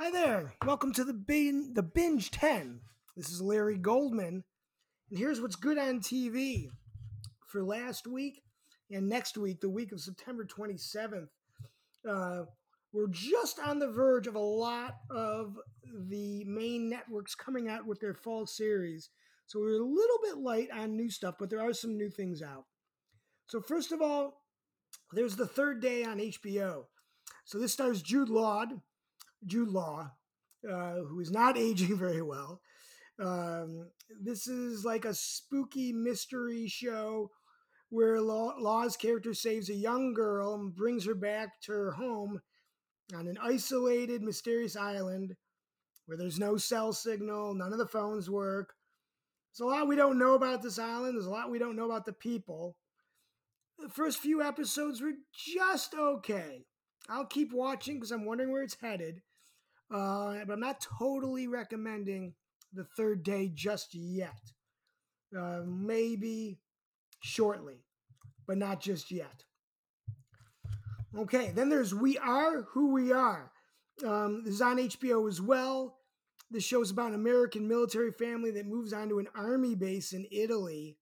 Hi there. Welcome to the bin, the binge 10. This is Larry Goldman. And here's what's good on TV for last week and next week, the week of September 27th. Uh, we're just on the verge of a lot of the main networks coming out with their fall series. So we're a little bit light on new stuff, but there are some new things out. So, first of all, there's the third day on HBO. So this stars Jude Law, Jude Law, uh, who is not aging very well. Um, this is like a spooky mystery show where Law, Law's character saves a young girl and brings her back to her home on an isolated, mysterious island where there's no cell signal, none of the phones work. There's a lot we don't know about this island. There's a lot we don't know about the people. The first few episodes were just okay. I'll keep watching because I'm wondering where it's headed. Uh, but I'm not totally recommending the third day just yet. Uh, maybe shortly, but not just yet. Okay, then there's We Are Who We Are. Um, this is on HBO as well. This show's about an American military family that moves onto an army base in Italy.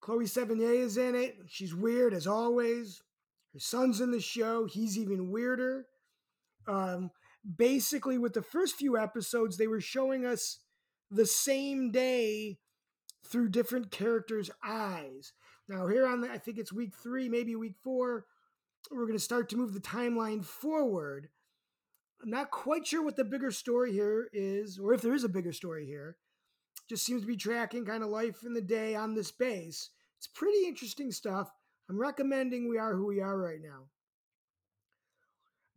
Chloe Sevigny is in it. She's weird as always. Her son's in the show. He's even weirder. Um, basically, with the first few episodes, they were showing us the same day through different characters' eyes. Now, here on the, I think it's week three, maybe week four, we're going to start to move the timeline forward. I'm not quite sure what the bigger story here is, or if there is a bigger story here. Just seems to be tracking kind of life in the day on this base. It's pretty interesting stuff. I'm recommending We Are Who We Are right now.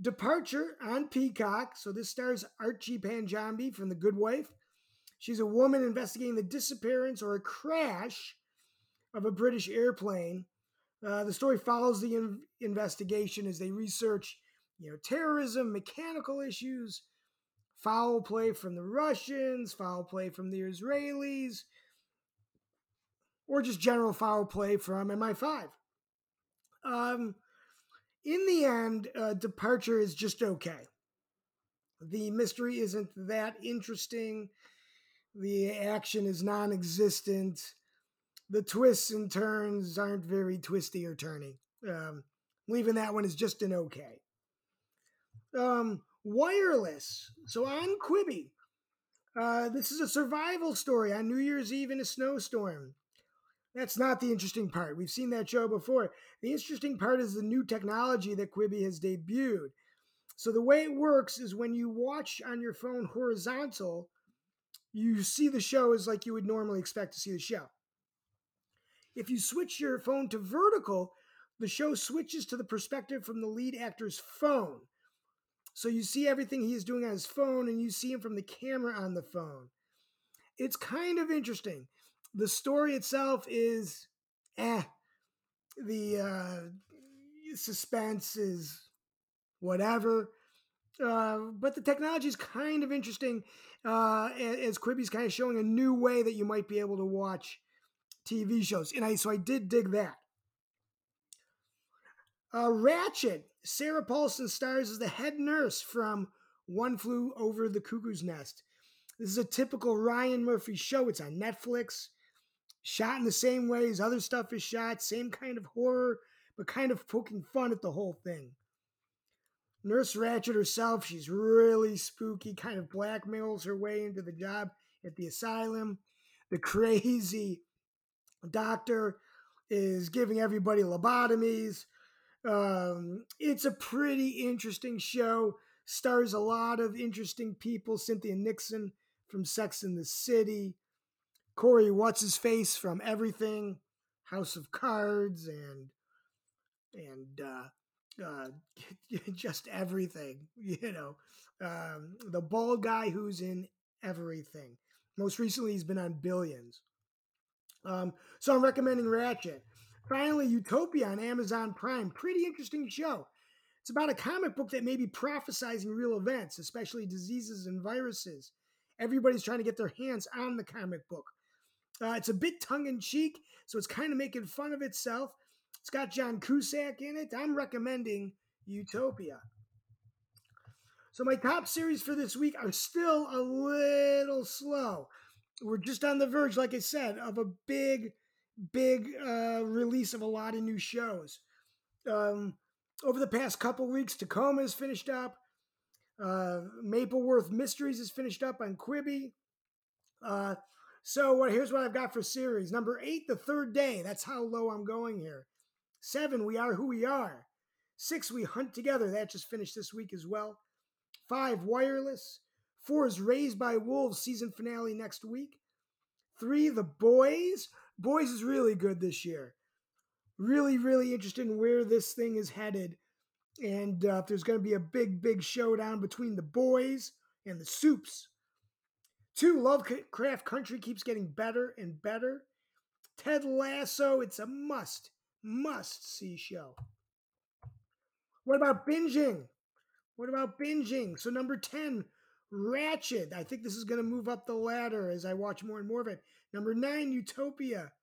Departure on Peacock. So this stars Archie Panjabi from The Good Wife. She's a woman investigating the disappearance or a crash of a British airplane. Uh, the story follows the in- investigation as they research, you know, terrorism, mechanical issues, foul play from the Russians, foul play from the Israelis, or just general foul play from MI5. Um, in the end, uh, Departure is just okay. The mystery isn't that interesting. The action is non existent. The twists and turns aren't very twisty or turny. Um, leaving that one is just an okay. Um, wireless. So on Quibi, uh, this is a survival story on New Year's Eve in a snowstorm. That's not the interesting part. We've seen that show before. The interesting part is the new technology that Quibi has debuted. So the way it works is when you watch on your phone horizontal, you see the show as like you would normally expect to see the show. If you switch your phone to vertical, the show switches to the perspective from the lead actor's phone. So you see everything he is doing on his phone and you see him from the camera on the phone. It's kind of interesting the story itself is eh. The uh, suspense is whatever. Uh, but the technology is kind of interesting uh, as Quibi's kind of showing a new way that you might be able to watch TV shows. And I so I did dig that. Uh, Ratched, Sarah Paulson stars as the head nurse from One Flew Over the Cuckoo's Nest. This is a typical Ryan Murphy show. It's on Netflix shot in the same way as other stuff is shot, same kind of horror, but kind of poking fun at the whole thing. Nurse Ratched herself, she's really spooky, kind of blackmails her way into the job at the asylum. The crazy doctor is giving everybody lobotomies. Um, it's a pretty interesting show. Stars a lot of interesting people. Cynthia Nixon from Sex in the City. Corey what's his face from everything, House of Cards, and and uh, uh, just everything. You know, um, the bald guy who's in everything. Most recently, he's been on Billions. Um, so I'm recommending Ratched. Finally, Utopia on Amazon Prime. Pretty interesting show. It's about a comic book that may be prophesizing real events, especially diseases and viruses. Everybody's trying to get their hands on the comic book. Uh, it's a bit tongue in cheek, so it's kind of making fun of itself. It's got John Cusack in it. I'm recommending Utopia. So my top series for this week are still a little slow. We're just on the verge, like I said, of a big, big uh, release of a lot of new shows. Um, over the past couple weeks, Tacoma is finished up. Uh, Mapleworth Mysteries is finished up on Quibi. Uh, so what? Here's what I've got for series number eight, The Third Day. That's how low I'm going here. Seven, We Are Who We Are. Six, We Hunt Together. That just finished this week as well. Five, Wireless. Four is Raised by Wolves season finale next week. Three, The Boys. Boys is really good this year. Really, really interested in where this thing is headed. And uh, if there's going to be a big, big showdown between the boys and the supes. Two, Lovecraft Country keeps getting better and better. Ted Lasso, it's a must, must see show. What about binging? What about binging? So, number 10, Ratched. I think this is going to move up the ladder as I watch more and more of it. Number nine, Utopia.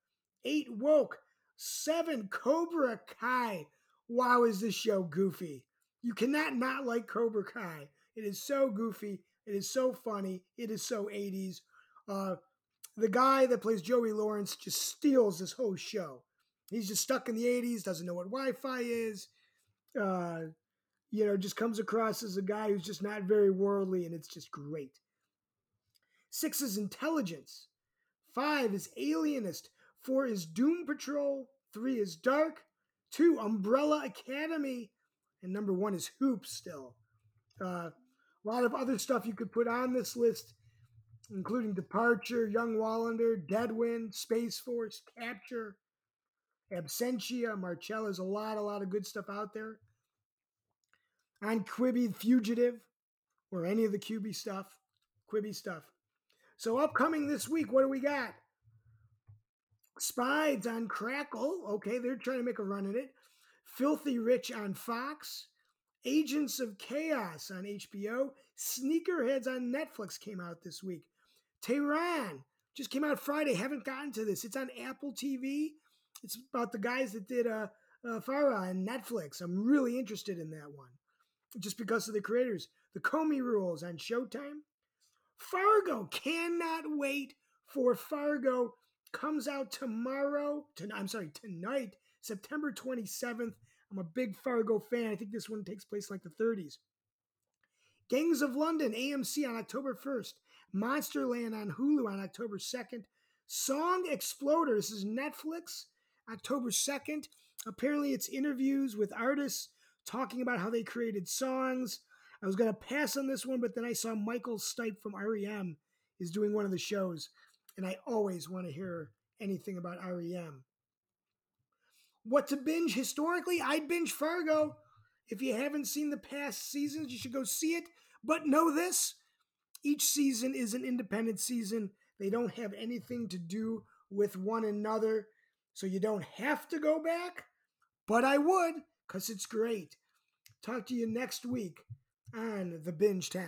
Eight, Woke. Seven, Cobra Kai. Wow, is this show goofy? You cannot not like Cobra Kai. It is so goofy. It is so funny. It is so 80s. Uh, the guy that plays Joey Lawrence just steals this whole show. He's just stuck in the 80s, doesn't know what Wi Fi is. Uh, you know, just comes across as a guy who's just not very worldly, and it's just great. Six is intelligence. Five is alienist. Four is Doom Patrol. Three is Dark. Two, Umbrella Academy. And number one is Hoops still. Uh, a lot of other stuff you could put on this list, including Departure, Young Wallander, Deadwind, Space Force, Capture, Absentia, Marcella's a lot, a lot of good stuff out there on Quibi Fugitive or any of the QB stuff, Quibi stuff. So upcoming this week, what do we got? Spies on Crackle. Okay, they're trying to make a run at it. Filthy Rich on Fox. Agents of Chaos on HBO. Sneakerheads on Netflix came out this week. Tehran just came out Friday. Haven't gotten to this. It's on Apple TV. It's about the guys that did uh, uh, Fauda on Netflix. I'm really interested in that one just because of the creators. The Comey Rules on Showtime. Fargo cannot wait for Fargo. Comes out tomorrow. To, I'm sorry, tonight, September 27th. I'm a big Fargo fan. I think this one takes place like the 30s. Gangs of London, AMC on October 1st. Monsterland on Hulu on October 2nd. Song Exploder, this is Netflix, October 2nd. Apparently, it's interviews with artists talking about how they created songs. I was going to pass on this one, but then I saw Michael Stipe from REM is doing one of the shows, and I always want to hear anything about REM. What to binge historically? I'd binge Fargo. If you haven't seen the past seasons, you should go see it. But know this each season is an independent season, they don't have anything to do with one another. So you don't have to go back, but I would because it's great. Talk to you next week on The Binge 10.